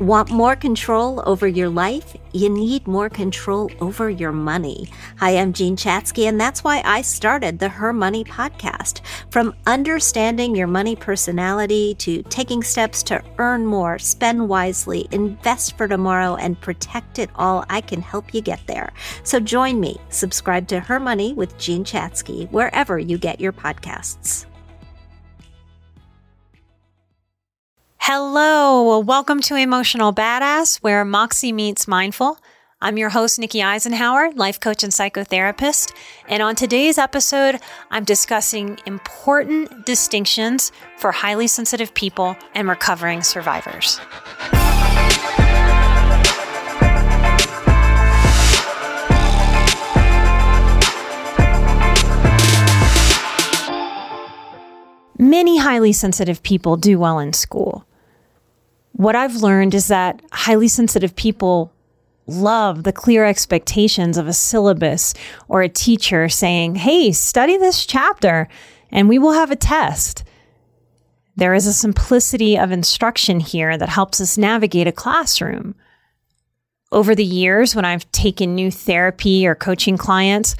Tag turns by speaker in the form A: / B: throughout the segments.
A: Want more control over your life? You need more control over your money. Hi, I'm Jean Chatzky, and that's why I started the Her Money podcast. From understanding your money personality to taking steps to earn more, spend wisely, invest for tomorrow, and protect it all, I can help you get there. So join me. Subscribe to Her Money with Jean Chatzky, wherever you get your podcasts.
B: Hello, welcome to Emotional Badass, where Moxie meets mindful. I'm your host, Nikki Eisenhauer, life coach and psychotherapist. And on today's episode, I'm discussing important distinctions for highly sensitive people and recovering survivors. Many highly sensitive people do well in school what I've learned is that highly sensitive people love the clear expectations of a syllabus or a teacher saying, Hey, study this chapter and we will have a test. There is a simplicity of instruction here that helps us navigate a classroom. Over the years, when I've taken new therapy or coaching clients,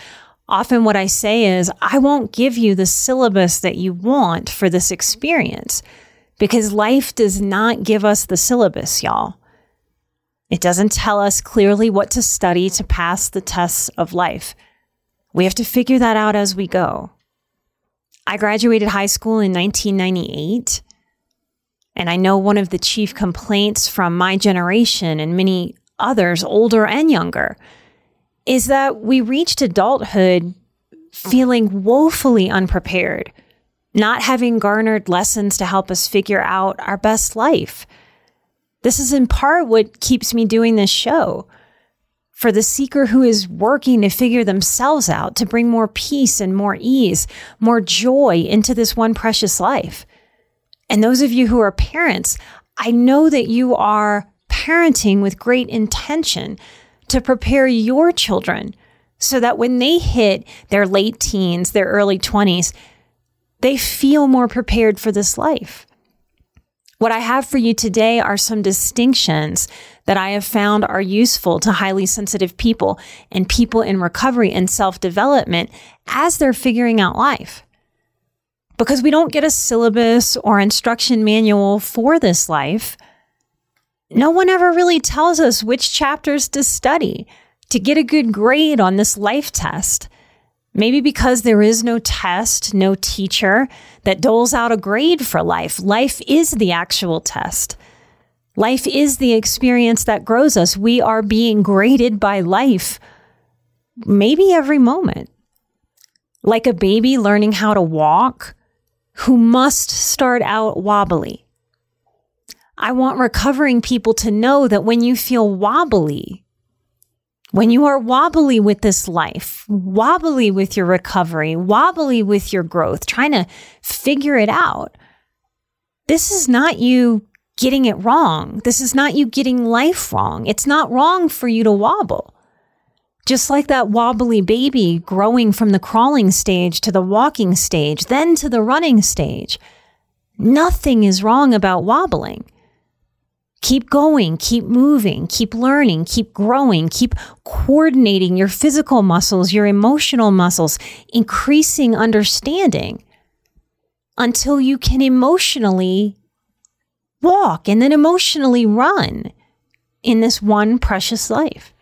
B: often what I say is, I won't give you the syllabus that you want for this experience because life does not give us the syllabus, y'all. It doesn't tell us clearly what to study to pass the tests of life. We have to figure that out as we go. I graduated high school in 1998, and I know one of the chief complaints from my generation and many others, older and younger, is that we reached adulthood feeling woefully unprepared not having garnered lessons to help us figure out our best life. This is in part what keeps me doing this show. For the seeker who is working to figure themselves out, to bring more peace and more ease, more joy into this one precious life. And those of you who are parents, I know that you are parenting with great intention to prepare your children so that when they hit their late teens, their early 20s, they feel more prepared for this life. What I have for you today are some distinctions that I have found are useful to highly sensitive people and people in recovery and self development as they're figuring out life. Because we don't get a syllabus or instruction manual for this life, no one ever really tells us which chapters to study to get a good grade on this life test. Maybe because there is no test, no teacher that doles out a grade for life. Life is the actual test. Life is the experience that grows us. We are being graded by life, maybe every moment. Like a baby learning how to walk who must start out wobbly. I want recovering people to know that when you feel wobbly, when you are wobbly with this life, wobbly with your recovery, wobbly with your growth, trying to figure it out, this is not you getting it wrong. This is not you getting life wrong. It's not wrong for you to wobble. Just like that wobbly baby growing from the crawling stage to the walking stage, then to the running stage. Nothing is wrong about wobbling. Keep going, keep moving, keep learning, keep growing, keep coordinating your physical muscles, your emotional muscles, increasing understanding until you can emotionally walk and then emotionally run in this one precious life.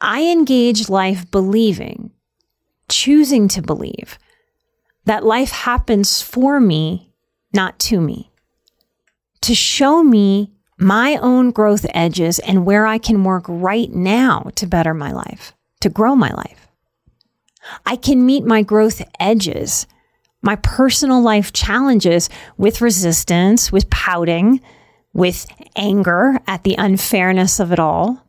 B: I engage life believing, choosing to believe that life happens for me, not to me, to show me my own growth edges and where I can work right now to better my life, to grow my life. I can meet my growth edges my personal life challenges with resistance, with pouting, with anger at the unfairness of it all.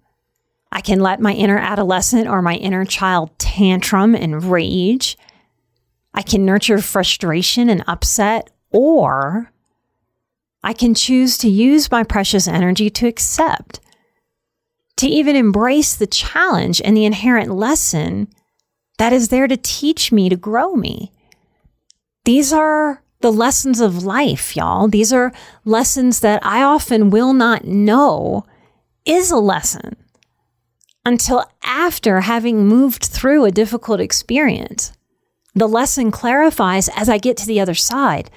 B: I can let my inner adolescent or my inner child tantrum and rage. I can nurture frustration and upset, or I can choose to use my precious energy to accept, to even embrace the challenge and the inherent lesson that is there to teach me to grow me. These are the lessons of life, y'all. These are lessons that I often will not know is a lesson until after having moved through a difficult experience. The lesson clarifies as I get to the other side,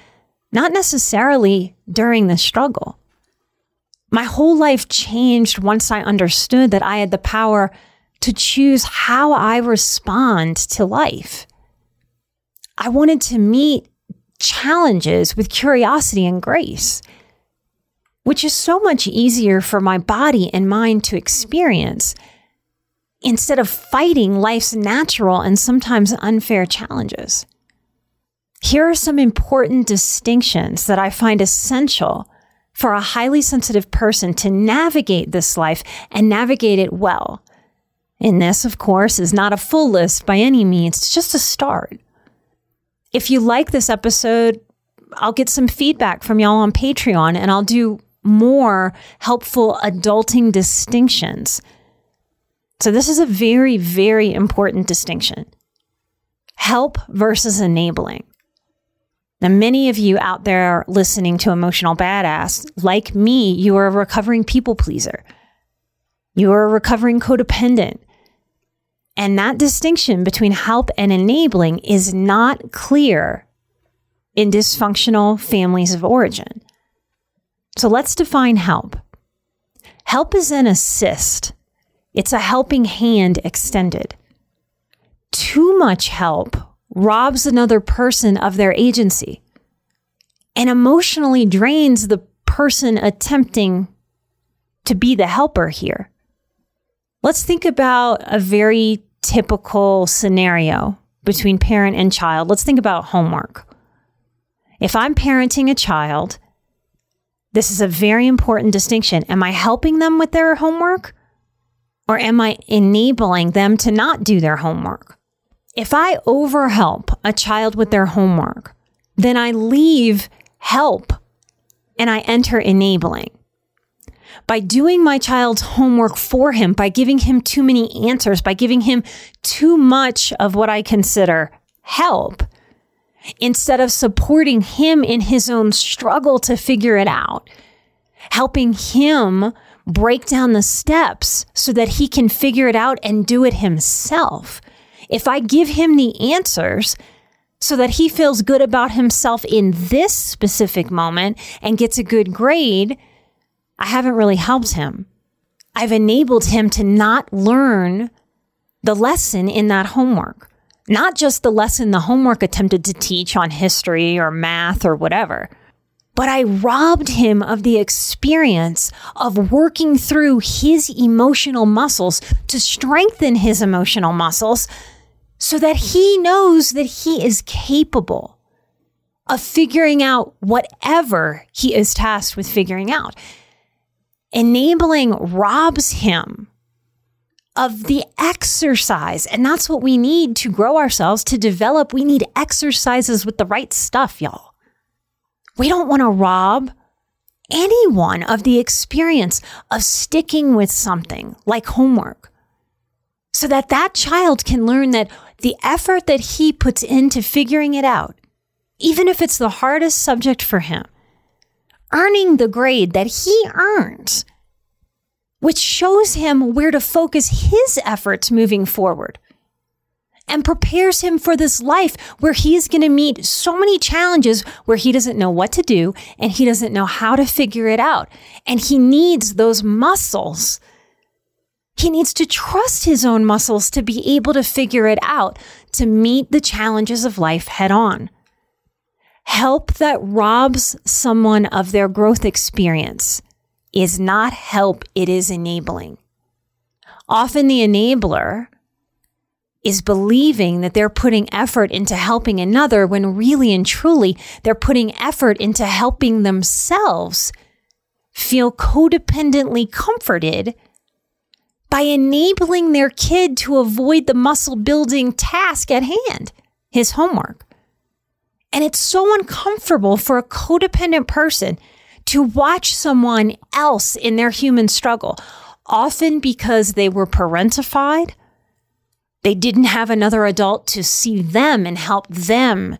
B: not necessarily during the struggle. My whole life changed once I understood that I had the power to choose how I respond to life. I wanted to meet challenges with curiosity and grace, which is so much easier for my body and mind to experience instead of fighting life's natural and sometimes unfair challenges. Here are some important distinctions that I find essential for a highly sensitive person to navigate this life and navigate it well. And this, of course, is not a full list by any means, it's just a start. If you like this episode, I'll get some feedback from y'all on Patreon and I'll do more helpful adulting distinctions. So, this is a very, very important distinction help versus enabling. Now, many of you out there listening to Emotional Badass, like me, you are a recovering people pleaser. You are a recovering codependent. And that distinction between help and enabling is not clear in dysfunctional families of origin. So let's define help. Help is an assist, it's a helping hand extended. Too much help robs another person of their agency and emotionally drains the person attempting to be the helper here. Let's think about a very typical scenario between parent and child. Let's think about homework. If I'm parenting a child, this is a very important distinction. Am I helping them with their homework or am I enabling them to not do their homework? If I overhelp a child with their homework, then I leave help and I enter enabling by doing my child's homework for him, by giving him too many answers, by giving him too much of what I consider help, instead of supporting him in his own struggle to figure it out, helping him break down the steps so that he can figure it out and do it himself. If I give him the answers, so that he feels good about himself in this specific moment and gets a good grade, I haven't really helped him. I've enabled him to not learn the lesson in that homework, not just the lesson the homework attempted to teach on history or math or whatever, but I robbed him of the experience of working through his emotional muscles to strengthen his emotional muscles so that he knows that he is capable of figuring out whatever he is tasked with figuring out enabling robs him of the exercise. And that's what we need to grow ourselves, to develop. We need exercises with the right stuff, y'all. We don't want to rob anyone of the experience of sticking with something like homework so that that child can learn that the effort that he puts into figuring it out, even if it's the hardest subject for him, earning the grade that he earns, which shows him where to focus his efforts moving forward and prepares him for this life where he's going to meet so many challenges where he doesn't know what to do and he doesn't know how to figure it out. And he needs those muscles. He needs to trust his own muscles to be able to figure it out to meet the challenges of life head on help that robs someone of their growth experience is not help, it is enabling. Often the enabler is believing that they're putting effort into helping another when really and truly they're putting effort into helping themselves feel codependently comforted by enabling their kid to avoid the muscle building task at hand, his homework. And it's so uncomfortable for a codependent person to watch someone else in their human struggle, often because they were parentified. They didn't have another adult to see them and help them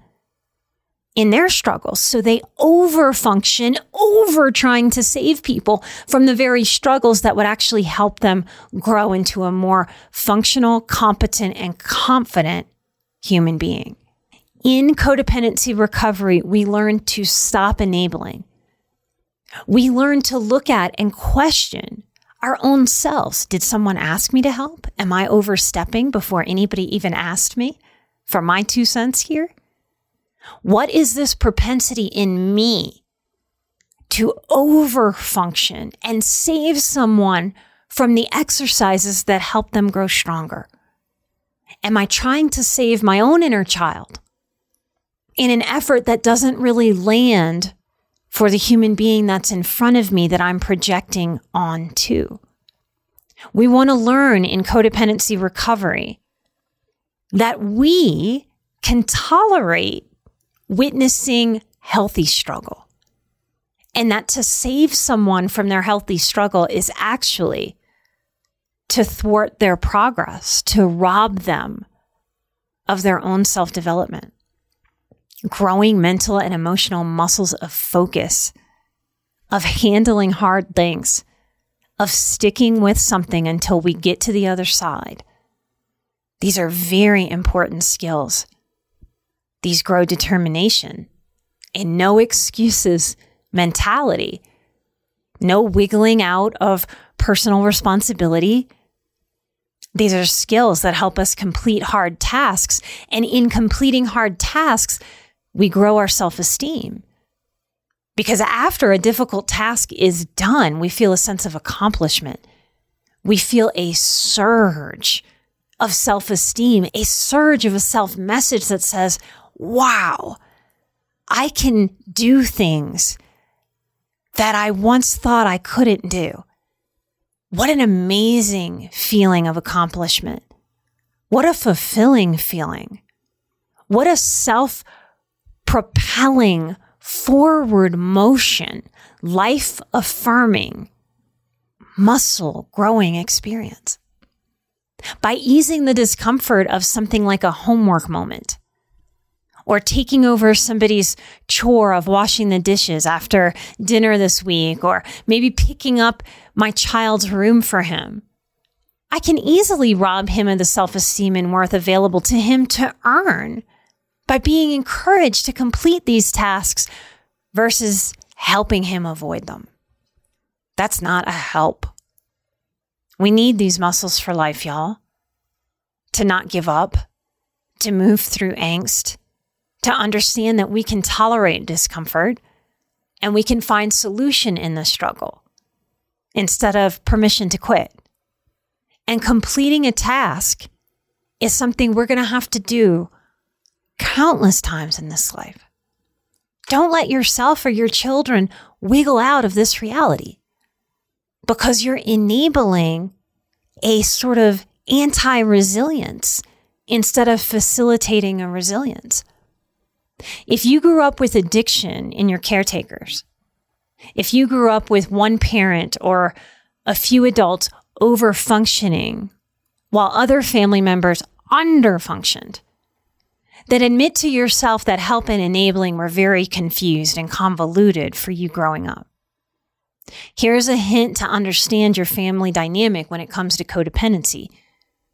B: in their struggles. So they overfunction, over trying to save people from the very struggles that would actually help them grow into a more functional, competent, and confident human being. In codependency recovery, we learn to stop enabling. We learn to look at and question our own selves. Did someone ask me to help? Am I overstepping before anybody even asked me for my two cents here? What is this propensity in me to overfunction and save someone from the exercises that help them grow stronger? Am I trying to save my own inner child in an effort that doesn't really land for the human being that's in front of me that I'm projecting onto? We want to learn in codependency recovery that we can tolerate witnessing healthy struggle. And that to save someone from their healthy struggle is actually to thwart their progress, to rob them of their own self development. Growing mental and emotional muscles of focus, of handling hard things, of sticking with something until we get to the other side. These are very important skills these grow determination and no excuses mentality, no wiggling out of personal responsibility. These are skills that help us complete hard tasks. And in completing hard tasks, we grow our self esteem. Because after a difficult task is done, we feel a sense of accomplishment. We feel a surge of self esteem, a surge of a self message that says, wow, I can do things that I once thought I couldn't do. What an amazing feeling of accomplishment. What a fulfilling feeling. What a self propelling forward motion, life affirming, muscle growing experience. By easing the discomfort of something like a homework moment, or taking over somebody's chore of washing the dishes after dinner this week, or maybe picking up my child's room for him. I can easily rob him of the self esteem and worth available to him to earn by being encouraged to complete these tasks versus helping him avoid them. That's not a help. We need these muscles for life, y'all. To not give up, to move through angst, to understand that we can tolerate discomfort and we can find solution in the struggle instead of permission to quit. And completing a task is something we're going to have to do countless times in this life. Don't let yourself or your children wiggle out of this reality because you're enabling a sort of anti resilience instead of facilitating a resilience. If you grew up with addiction in your caretakers, if you grew up with one parent or a few adults over functioning while other family members under functioned, then admit to yourself that help and enabling were very confused and convoluted for you growing up. Here's a hint to understand your family dynamic when it comes to codependency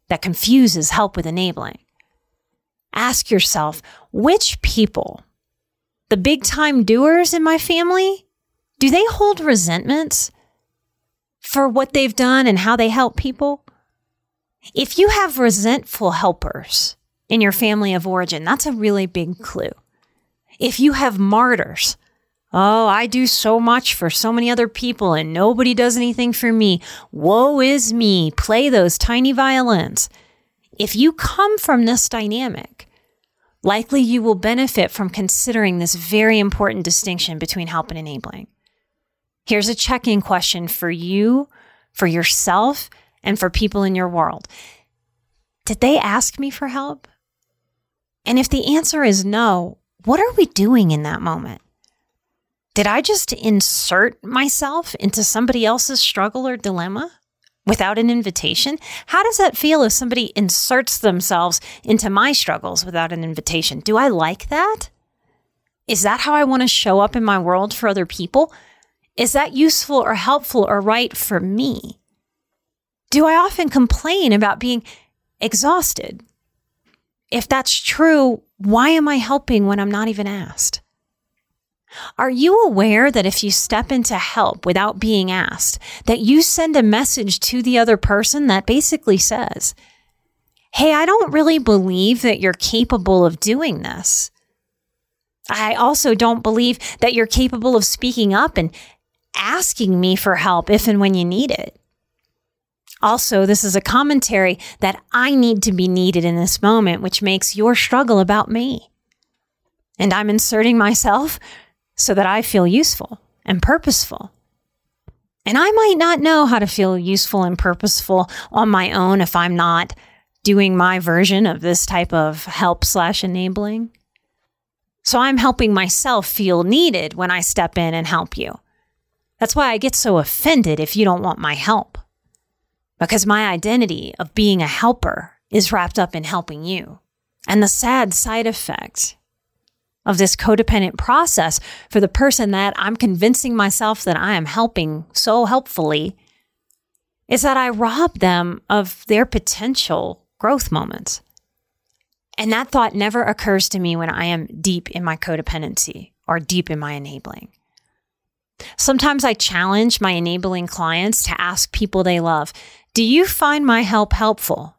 B: that confuses help with enabling ask yourself which people, the big time doers in my family, do they hold resentments for what they've done and how they help people? If you have resentful helpers in your family of origin, that's a really big clue. If you have martyrs, oh, I do so much for so many other people and nobody does anything for me. Woe is me. Play those tiny violins If you come from this dynamic, likely you will benefit from considering this very important distinction between help and enabling. Here's a check in question for you, for yourself, and for people in your world. Did they ask me for help? And if the answer is no, what are we doing in that moment? Did I just insert myself into somebody else's struggle or dilemma without an invitation? How does that feel if somebody inserts themselves into my struggles without an invitation? Do I like that? Is that how I want to show up in my world for other people? Is that useful or helpful or right for me? Do I often complain about being exhausted? If that's true, why am I helping when I'm not even asked? Are you aware that if you step into help without being asked, that you send a message to the other person that basically says, Hey, I don't really believe that you're capable of doing this. I also don't believe that you're capable of speaking up and asking me for help if and when you need it. Also, this is a commentary that I need to be needed in this moment, which makes your struggle about me. And I'm inserting myself so that I feel useful and purposeful. And I might not know how to feel useful and purposeful on my own if I'm not doing my version of this type of help slash enabling. So I'm helping myself feel needed when I step in and help you. That's why I get so offended if you don't want my help. Because my identity of being a helper is wrapped up in helping you. And the sad side effect of this codependent process for the person that I'm convincing myself that I am helping so helpfully is that I rob them of their potential growth moments. And that thought never occurs to me when I am deep in my codependency or deep in my enabling. Sometimes I challenge my enabling clients to ask people they love, Do you find my help helpful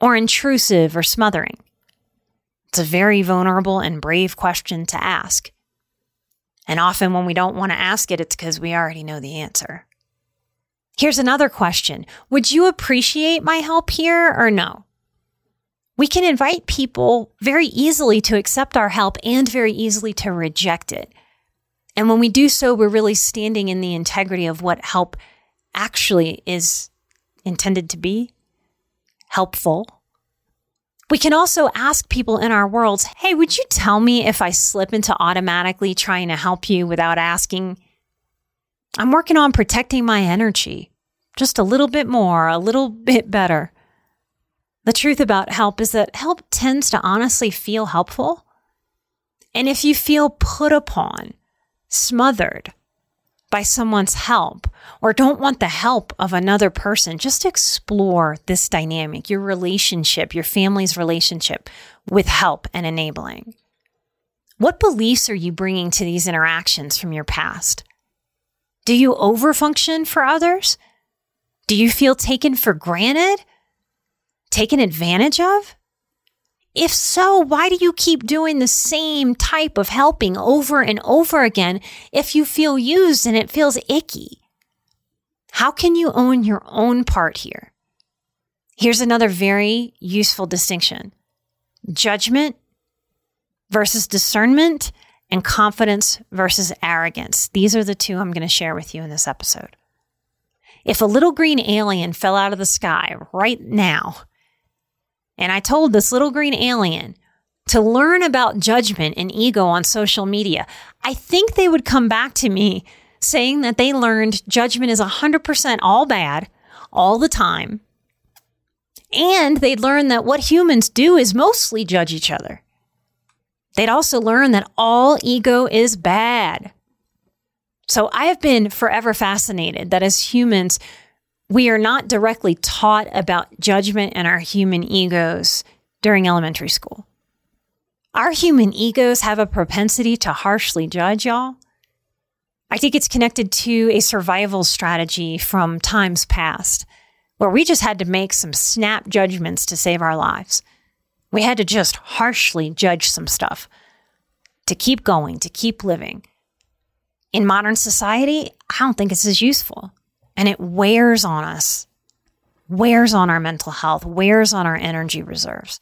B: or intrusive or smothering? It's a very vulnerable and brave question to ask. And often when we don't want to ask it, it's because we already know the answer. Here's another question Would you appreciate my help here or no? We can invite people very easily to accept our help and very easily to reject it. And when we do so, we're really standing in the integrity of what help actually is intended to be helpful we can also ask people in our worlds, hey, would you tell me if I slip into automatically trying to help you without asking? I'm working on protecting my energy just a little bit more, a little bit better. The truth about help is that help tends to honestly feel helpful. And if you feel put upon, smothered, by someone's help or don't want the help of another person, just explore this dynamic, your relationship, your family's relationship with help and enabling. What beliefs are you bringing to these interactions from your past? Do you overfunction for others? Do you feel taken for granted? Taken advantage of? If so, why do you keep doing the same type of helping over and over again if you feel used and it feels icky? How can you own your own part here? Here's another very useful distinction judgment versus discernment, and confidence versus arrogance. These are the two I'm going to share with you in this episode. If a little green alien fell out of the sky right now and I told this little green alien to learn about judgment and ego on social media, I think they would come back to me saying that they learned judgment is 100% all bad all the time. And they'd learn that what humans do is mostly judge each other. They'd also learn that all ego is bad. So I have been forever fascinated that as humans, we are not directly taught about judgment and our human egos during elementary school. Our human egos have a propensity to harshly judge, y'all. I think it's connected to a survival strategy from times past where we just had to make some snap judgments to save our lives. We had to just harshly judge some stuff to keep going, to keep living. In modern society, I don't think it's as useful and it wears on us. wears on our mental health, wears on our energy reserves.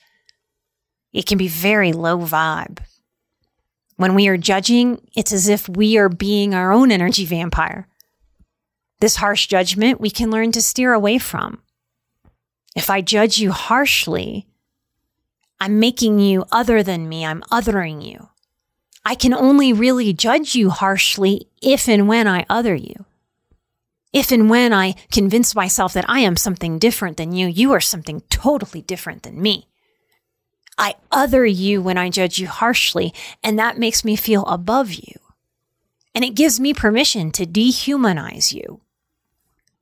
B: It can be very low vibe. When we are judging, it's as if we are being our own energy vampire. This harsh judgment we can learn to steer away from. If I judge you harshly, I'm making you other than me, I'm othering you. I can only really judge you harshly if and when I other you. If and when I convince myself that I am something different than you, you are something totally different than me. I other you when I judge you harshly, and that makes me feel above you. And it gives me permission to dehumanize you.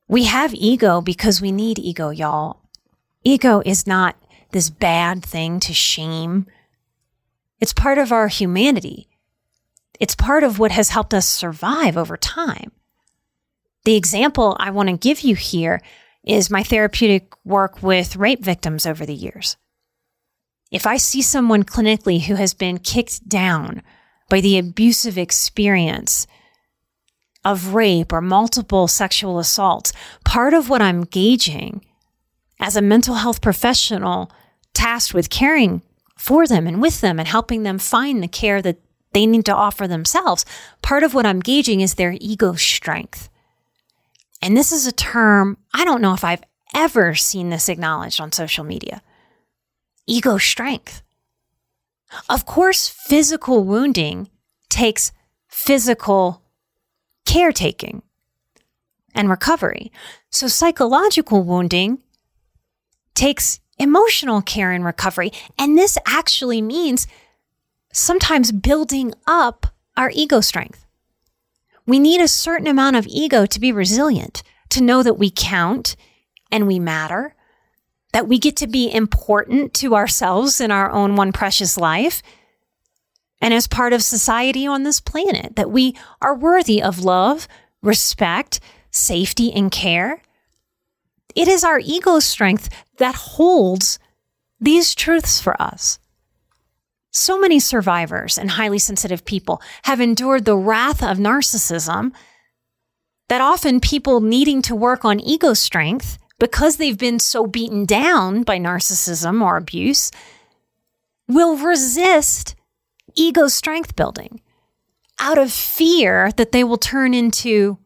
B: We have ego because we need ego, y'all. Ego is not this bad thing to shame. It's part of our humanity. It's part of what has helped us survive over time. The example I want to give you here is my therapeutic work with rape victims over the years. If I see someone clinically who has been kicked down by the abusive experience of rape or multiple sexual assaults, part of what I'm gauging as a mental health professional tasked with caring for them and with them and helping them find the care that they need to offer themselves, part of what I'm gauging is their ego strength. And this is a term, I don't know if I've ever seen this acknowledged on social media ego strength. Of course, physical wounding takes physical caretaking and recovery. So, psychological wounding takes emotional care and recovery. And this actually means sometimes building up our ego strength. We need a certain amount of ego to be resilient, to know that we count and we matter, that we get to be important to ourselves in our own one precious life, and as part of society on this planet, that we are worthy of love, respect, safety, and care. It is our ego strength that holds these truths for us. So many survivors and highly sensitive people have endured the wrath of narcissism that often people needing to work on ego strength because they've been so beaten down by narcissism or abuse will resist ego strength building out of fear that they will turn into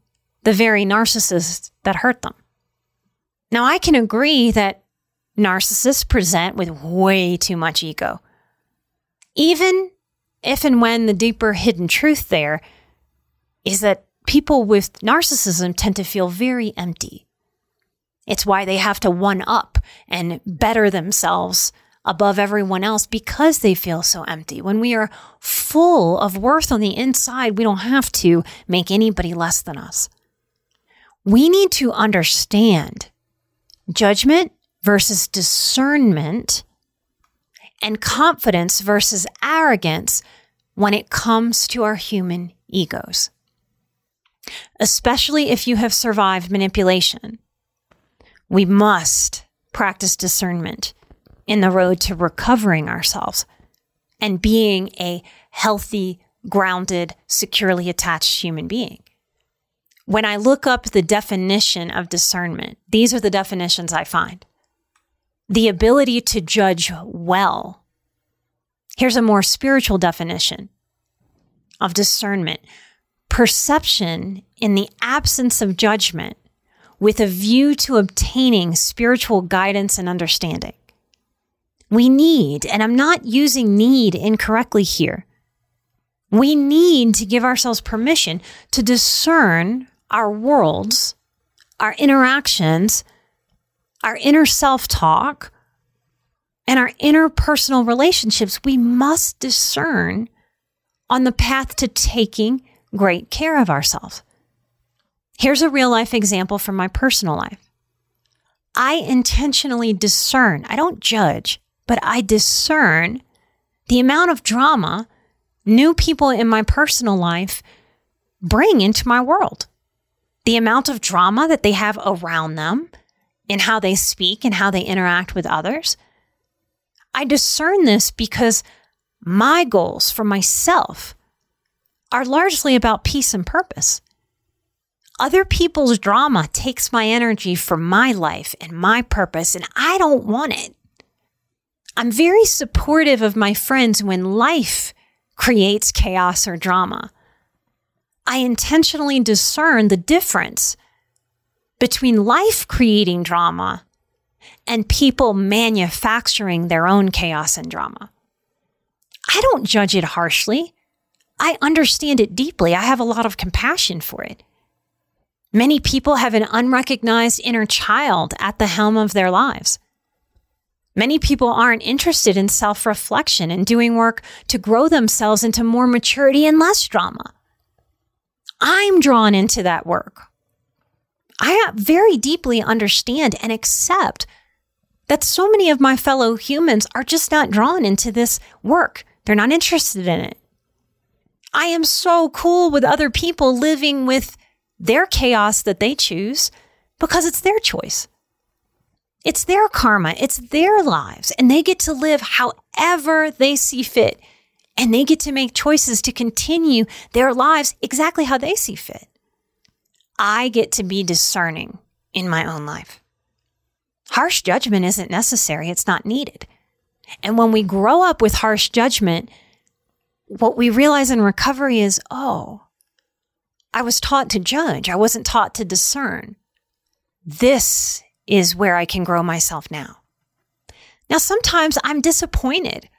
B: the very narcissist that hurt them. Now, I can agree that narcissists present with way too much ego. Even if and when the deeper hidden truth there is that people with narcissism tend to feel very empty it's why they have to one up and better themselves above everyone else because they feel so empty. When we are full of worth on the inside, we don't have to make anybody less than us. We need to understand judgment versus discernment and confidence versus arrogance when it comes to our human egos. Especially if you have survived manipulation we must practice discernment in the road to recovering ourselves and being a healthy, grounded, securely attached human being. When I look up the definition of discernment, these are the definitions I find the ability to judge well. Here's a more spiritual definition of discernment perception in the absence of judgment with a view to obtaining spiritual guidance and understanding. We need, and I'm not using need incorrectly here, we need to give ourselves permission to discern our worlds, our interactions, our inner self talk, and our interpersonal relationships. We must discern on the path to taking great care of ourselves. Here's a real life example from my personal life. I intentionally discern, I don't judge, but I discern the amount of drama new people in my personal life bring into my world. The amount of drama that they have around them in how they speak and how they interact with others. I discern this because my goals for myself are largely about peace and purpose. Other people's drama takes my energy for my life and my purpose, and I don't want it. I'm very supportive of my friends when life creates chaos or drama. I intentionally discern the difference between life creating drama and people manufacturing their own chaos and drama. I don't judge it harshly. I understand it deeply. I have a lot of compassion for it. Many people have an unrecognized inner child at the helm of their lives. Many people aren't interested in self reflection and doing work to grow themselves into more maturity and less drama. I'm drawn into that work. I very deeply understand and accept that so many of my fellow humans are just not drawn into this work. They're not interested in it. I am so cool with other people living with their chaos that they choose because it's their choice. It's their karma, it's their lives, and they get to live however they see fit. And they get to make choices to continue their lives exactly how they see fit. I get to be discerning in my own life. Harsh judgment isn't necessary, it's not needed. And when we grow up with harsh judgment, what we realize in recovery is oh, I was taught to judge, I wasn't taught to discern. This is where I can grow myself now. Now, sometimes I'm disappointed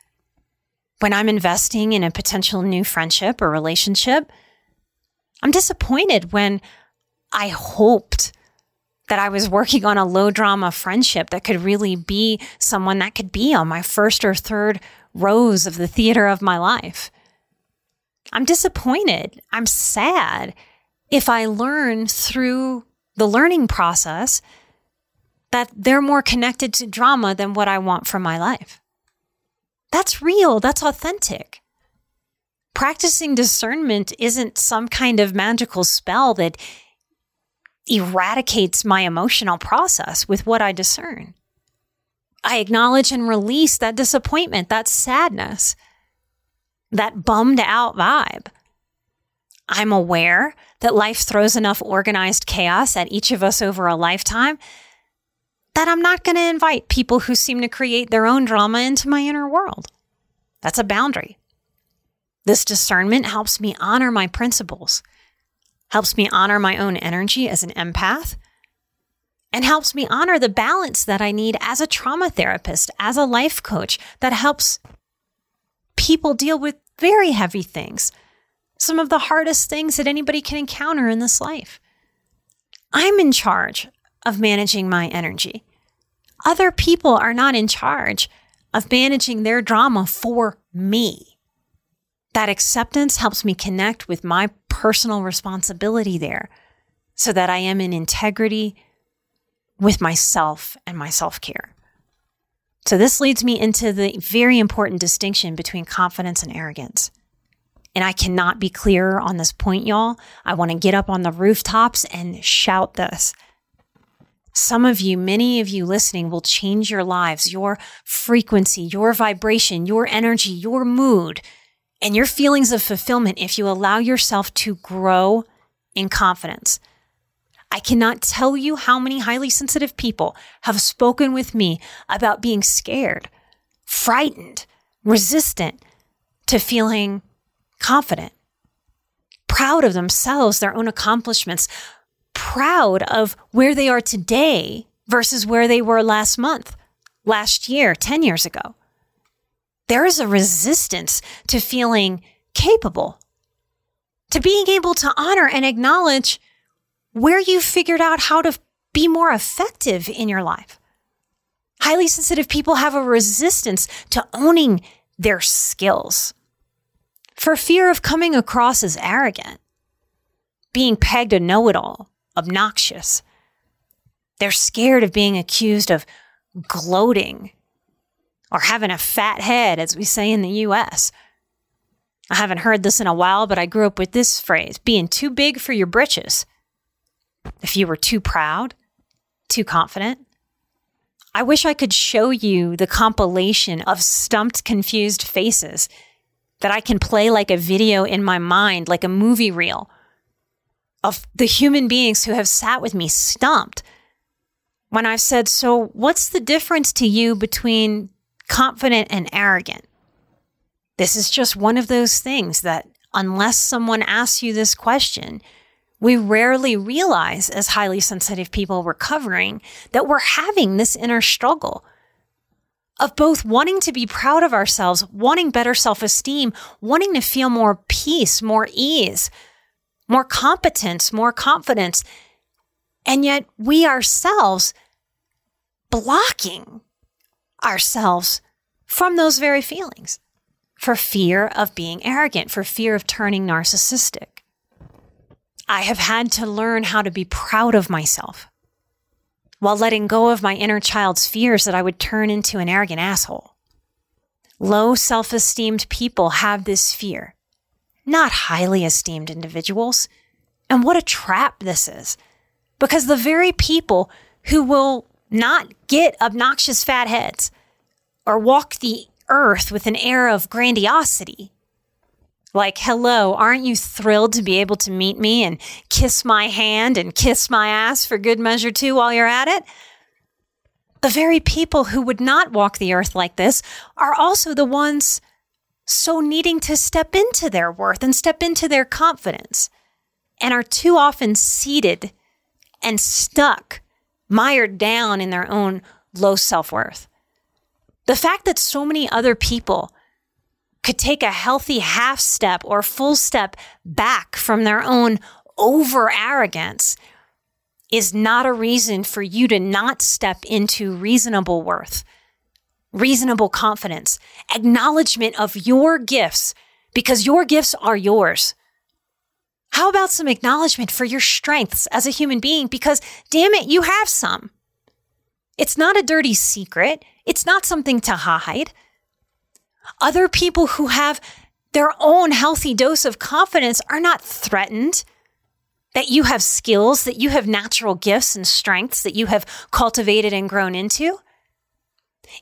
B: when I'm investing in a potential new friendship or relationship. I'm disappointed when I hoped that I was working on a low drama friendship that could really be someone that could be on my first or third rows of the theater of my life. I'm disappointed. I'm sad if I learn through the learning process that they're more connected to drama than what I want from my life. That's real. That's authentic. Practicing discernment isn't some kind of magical spell that eradicates my emotional process with what I discern. I acknowledge and release that disappointment, that sadness, that bummed out vibe. I'm aware that life throws enough organized chaos at each of us over a lifetime that I'm not going to invite people who seem to create their own drama into my inner world. That's a boundary. This discernment helps me honor my principles, helps me honor my own energy as an empath, and helps me honor the balance that I need as a trauma therapist, as a life coach that helps people deal with very heavy things, some of the hardest things that anybody can encounter in this life. I'm in charge of managing my energy. Other people are not in charge of managing their drama for me. That acceptance helps me connect with my personal responsibility there so that I am in integrity with myself and my self care. So, this leads me into the very important distinction between confidence and arrogance. And I cannot be clearer on this point, y'all. I want to get up on the rooftops and shout this. Some of you, many of you listening will change your lives, your frequency, your vibration, your energy, your mood, and your feelings of fulfillment if you allow yourself to grow in confidence. I cannot tell you how many highly sensitive people have spoken with me about being scared, frightened, resistant to feeling confident, proud of themselves, their own accomplishments, proud of where they are today versus where they were last month, last year, 10 years ago. There is a resistance to feeling capable, to being able to honor and acknowledge where you figured out how to be more effective in your life. Highly sensitive people have a resistance to owning their skills for fear of coming across as arrogant, being pegged a know it all, obnoxious. They're scared of being accused of gloating or having a fat head, as we say in the US. I haven't heard this in a while, but I grew up with this phrase being too big for your britches. If you were too proud, too confident. I wish I could show you the compilation of stumped, confused faces that I can play like a video in my mind, like a movie reel of the human beings who have sat with me stumped when I've said, So, what's the difference to you between confident and arrogant? This is just one of those things that, unless someone asks you this question, we rarely realize as highly sensitive people recovering that we're having this inner struggle of both wanting to be proud of ourselves, wanting better self esteem, wanting to feel more peace, more ease, more competence, more confidence. And yet we ourselves blocking ourselves from those very feelings for fear of being arrogant, for fear of turning narcissistic. I have had to learn how to be proud of myself while letting go of my inner child's fears that I would turn into an arrogant asshole. Low self esteemed people have this fear, not highly esteemed individuals. And what a trap this is. Because the very people who will not get obnoxious fat heads or walk the earth with an air of grandiosity like, hello, aren't you thrilled to be able to meet me and kiss my hand and kiss my ass for good measure too while you're at it? The very people who would not walk the earth like this are also the ones so needing to step into their worth and step into their confidence and are too often seated and stuck, mired down in their own low self worth. The fact that so many other people could take a healthy half step or full step back from their own over arrogance is not a reason for you to not step into reasonable worth, reasonable confidence, acknowledgement of your gifts, because your gifts are yours. How about some acknowledgement for your strengths as a human being? Because damn it, you have some. It's not a dirty secret. It's not something to hide. Other people who have their own healthy dose of confidence are not threatened that you have skills, that you have natural gifts and strengths that you have cultivated and grown into.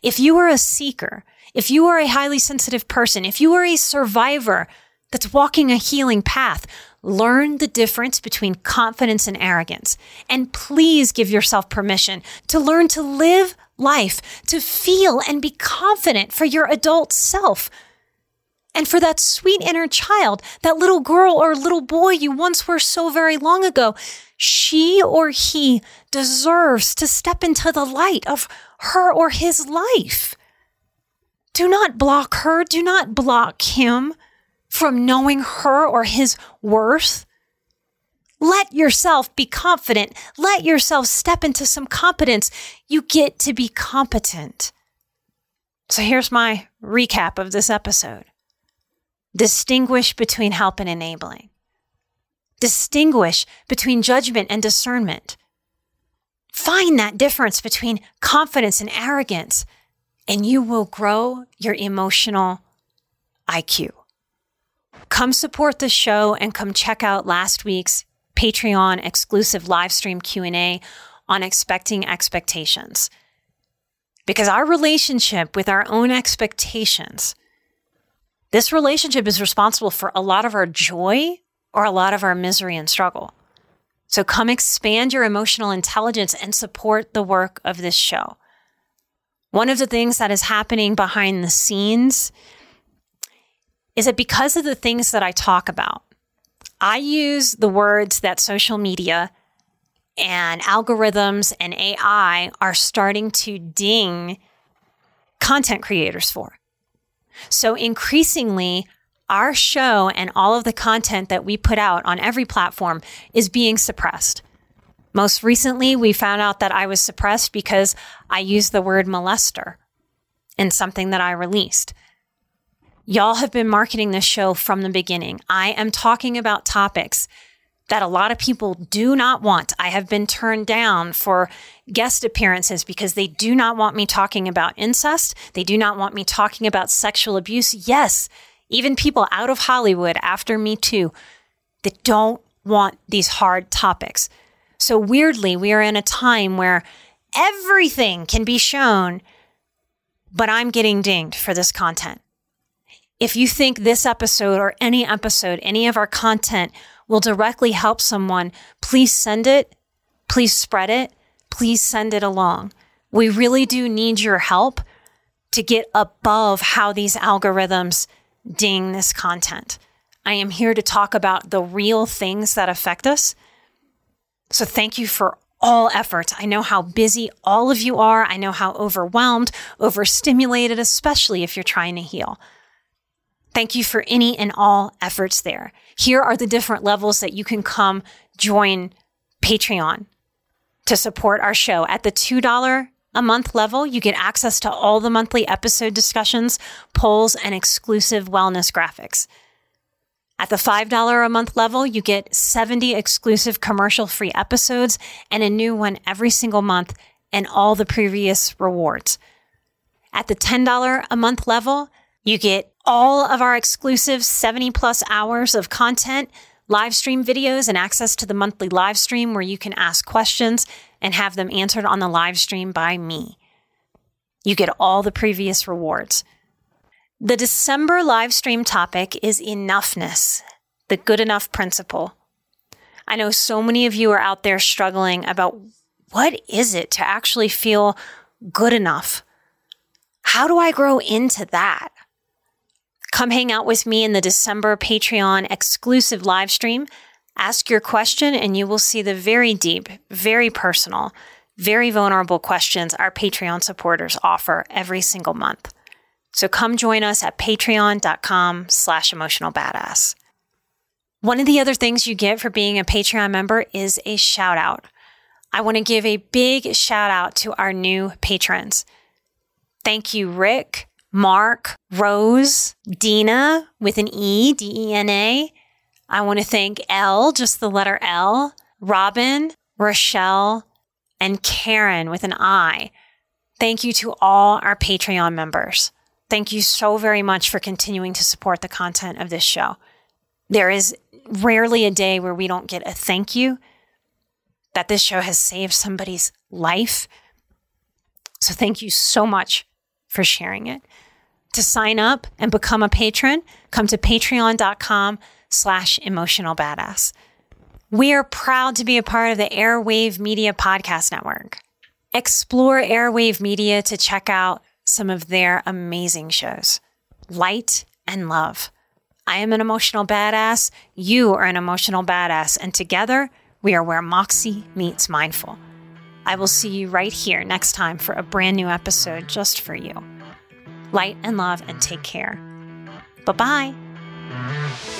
B: If you are a seeker, if you are a highly sensitive person, if you are a survivor that's walking a healing path, learn the difference between confidence and arrogance. And please give yourself permission to learn to live life, to feel and be confident for your adult self. And for that sweet inner child, that little girl or little boy you once were so very long ago, she or he deserves to step into the light of her or his life. Do not block her. Do not block him from knowing her or his worth. Let yourself be confident. Let yourself step into some competence. You get to be competent. So here's my recap of this episode distinguish between help and enabling, distinguish between judgment and discernment. Find that difference between confidence and arrogance, and you will grow your emotional IQ. Come support the show and come check out last week's Patreon exclusive live stream Q&A on expecting expectations. Because our relationship with our own expectations, this relationship is responsible for a lot of our joy or a lot of our misery and struggle. So come expand your emotional intelligence and support the work of this show. One of the things that is happening behind the scenes is that because of the things that I talk about, I use the words that social media and algorithms and AI are starting to ding content creators for. So increasingly, our show and all of the content that we put out on every platform is being suppressed. Most recently, we found out that I was suppressed because I used the word molester in something that I released. Y'all have been marketing this show from the beginning. I am talking about topics that a lot of people do not want. I have been turned down for guest appearances because they do not want me talking about incest. They do not want me talking about sexual abuse. Yes, even people out of Hollywood after Me Too that don't want these hard topics. So weirdly, we are in a time where everything can be shown, but I'm getting dinged for this content. If you think this episode or any episode, any of our content will directly help someone, please send it. Please spread it. Please send it along. We really do need your help to get above how these algorithms ding this content. I am here to talk about the real things that affect us. So thank you for all efforts. I know how busy all of you are. I know how overwhelmed, overstimulated, especially if you're trying to heal. Thank you for any and all efforts there. Here are the different levels that you can come join Patreon to support our show. At the $2 a month level, you get access to all the monthly episode discussions, polls, and exclusive wellness graphics. At the $5 a month level, you get 70 exclusive commercial free episodes and a new one every single month and all the previous rewards. At the $10 a month level, you get all of our exclusive 70 plus hours of content, live stream videos, and access to the monthly live stream where you can ask questions and have them answered on the live stream by me. You get all the previous rewards. The December live stream topic is enoughness, the good enough principle. I know so many of you are out there struggling about what is it to actually feel good enough? How do I grow into that? Come hang out with me in the December Patreon exclusive live stream. Ask your question, and you will see the very deep, very personal, very vulnerable questions our Patreon supporters offer every single month. So come join us at patreon.com slash emotional badass. One of the other things you get for being a Patreon member is a shout out. I want to give a big shout out to our new patrons. Thank you, Rick, Mark, Rose, Dena with an E, D E N A. I want to thank L, just the letter L, Robin, Rochelle, and Karin with an I. Thank you to all our Patreon members. Thank you so very much for continuing to support the content of this show. There is rarely a day where we don't get a thank you that this show has saved somebody's life. So thank you so much for sharing it to sign up and become a patron, come to patreon.com slash emotional badass. We are proud to be a part of the Airwave Media Podcast Network. Explore Airwave Media to check out some of their amazing shows. Light and Love. I am an emotional badass. You are an emotional badass. And together, we are where Moxie meets mindful. I will see you right here next time for a brand new episode just for you light and love, and take care. Bye bye.